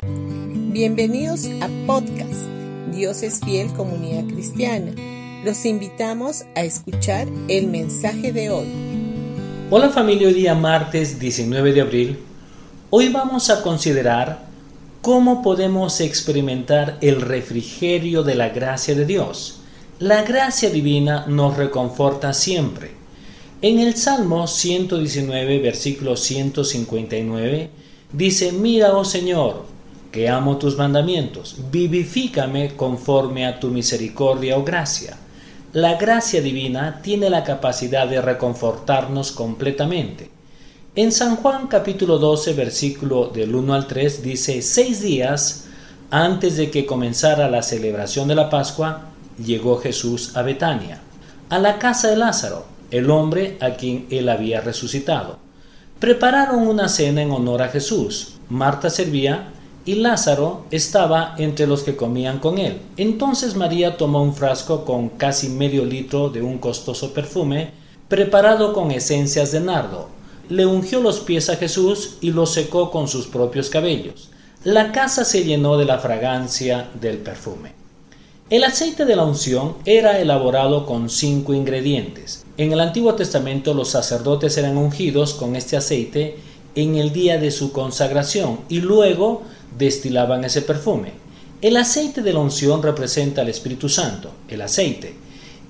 Bienvenidos a podcast Dios es fiel comunidad cristiana. Los invitamos a escuchar el mensaje de hoy. Hola familia, hoy día martes 19 de abril. Hoy vamos a considerar cómo podemos experimentar el refrigerio de la gracia de Dios. La gracia divina nos reconforta siempre. En el Salmo 119, versículo 159, dice, Mira, oh Señor, que amo tus mandamientos, vivifícame conforme a tu misericordia o gracia. La gracia divina tiene la capacidad de reconfortarnos completamente. En San Juan capítulo 12 versículo del 1 al 3 dice, seis días antes de que comenzara la celebración de la Pascua, llegó Jesús a Betania, a la casa de Lázaro, el hombre a quien él había resucitado. Prepararon una cena en honor a Jesús. Marta servía y Lázaro estaba entre los que comían con él. Entonces María tomó un frasco con casi medio litro de un costoso perfume preparado con esencias de nardo. Le ungió los pies a Jesús y los secó con sus propios cabellos. La casa se llenó de la fragancia del perfume. El aceite de la unción era elaborado con cinco ingredientes. En el Antiguo Testamento los sacerdotes eran ungidos con este aceite en el día de su consagración y luego destilaban ese perfume. El aceite de la unción representa al Espíritu Santo, el aceite,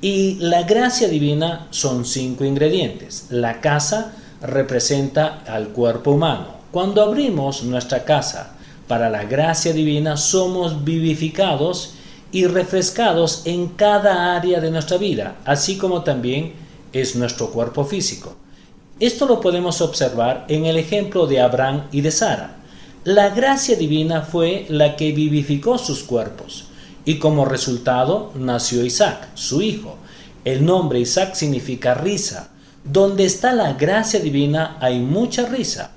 y la gracia divina son cinco ingredientes. La casa representa al cuerpo humano. Cuando abrimos nuestra casa para la gracia divina, somos vivificados y refrescados en cada área de nuestra vida, así como también es nuestro cuerpo físico. Esto lo podemos observar en el ejemplo de Abraham y de Sara. La gracia divina fue la que vivificó sus cuerpos y como resultado nació Isaac, su hijo. El nombre Isaac significa risa. Donde está la gracia divina hay mucha risa.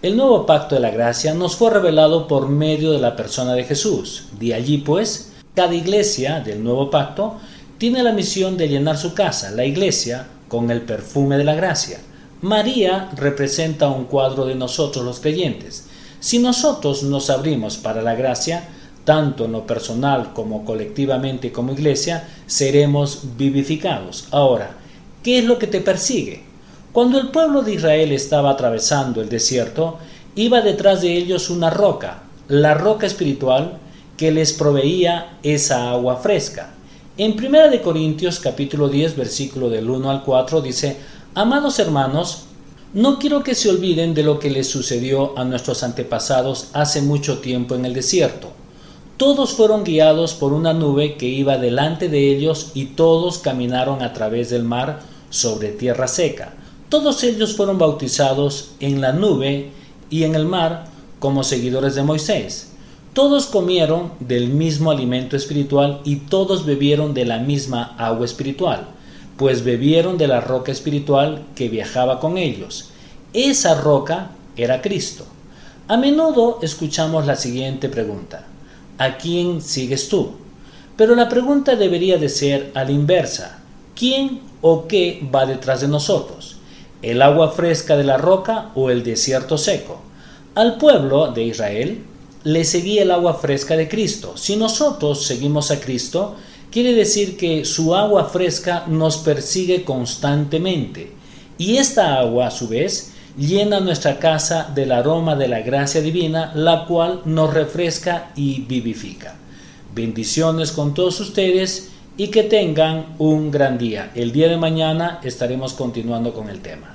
El nuevo pacto de la gracia nos fue revelado por medio de la persona de Jesús. De allí pues, cada iglesia del nuevo pacto tiene la misión de llenar su casa, la iglesia, con el perfume de la gracia. María representa un cuadro de nosotros los creyentes. Si nosotros nos abrimos para la gracia, tanto en lo personal como colectivamente como iglesia, seremos vivificados. Ahora, ¿qué es lo que te persigue? Cuando el pueblo de Israel estaba atravesando el desierto, iba detrás de ellos una roca, la roca espiritual que les proveía esa agua fresca. En 1 de Corintios capítulo 10 versículo del 1 al 4 dice, Amados hermanos, no quiero que se olviden de lo que les sucedió a nuestros antepasados hace mucho tiempo en el desierto. Todos fueron guiados por una nube que iba delante de ellos y todos caminaron a través del mar sobre tierra seca. Todos ellos fueron bautizados en la nube y en el mar como seguidores de Moisés. Todos comieron del mismo alimento espiritual y todos bebieron de la misma agua espiritual pues bebieron de la roca espiritual que viajaba con ellos. Esa roca era Cristo. A menudo escuchamos la siguiente pregunta. ¿A quién sigues tú? Pero la pregunta debería de ser a la inversa. ¿Quién o qué va detrás de nosotros? ¿El agua fresca de la roca o el desierto seco? Al pueblo de Israel le seguía el agua fresca de Cristo. Si nosotros seguimos a Cristo, quiere decir que su agua fresca nos persigue constantemente y esta agua a su vez llena nuestra casa del aroma de la gracia divina, la cual nos refresca y vivifica. Bendiciones con todos ustedes y que tengan un gran día. El día de mañana estaremos continuando con el tema.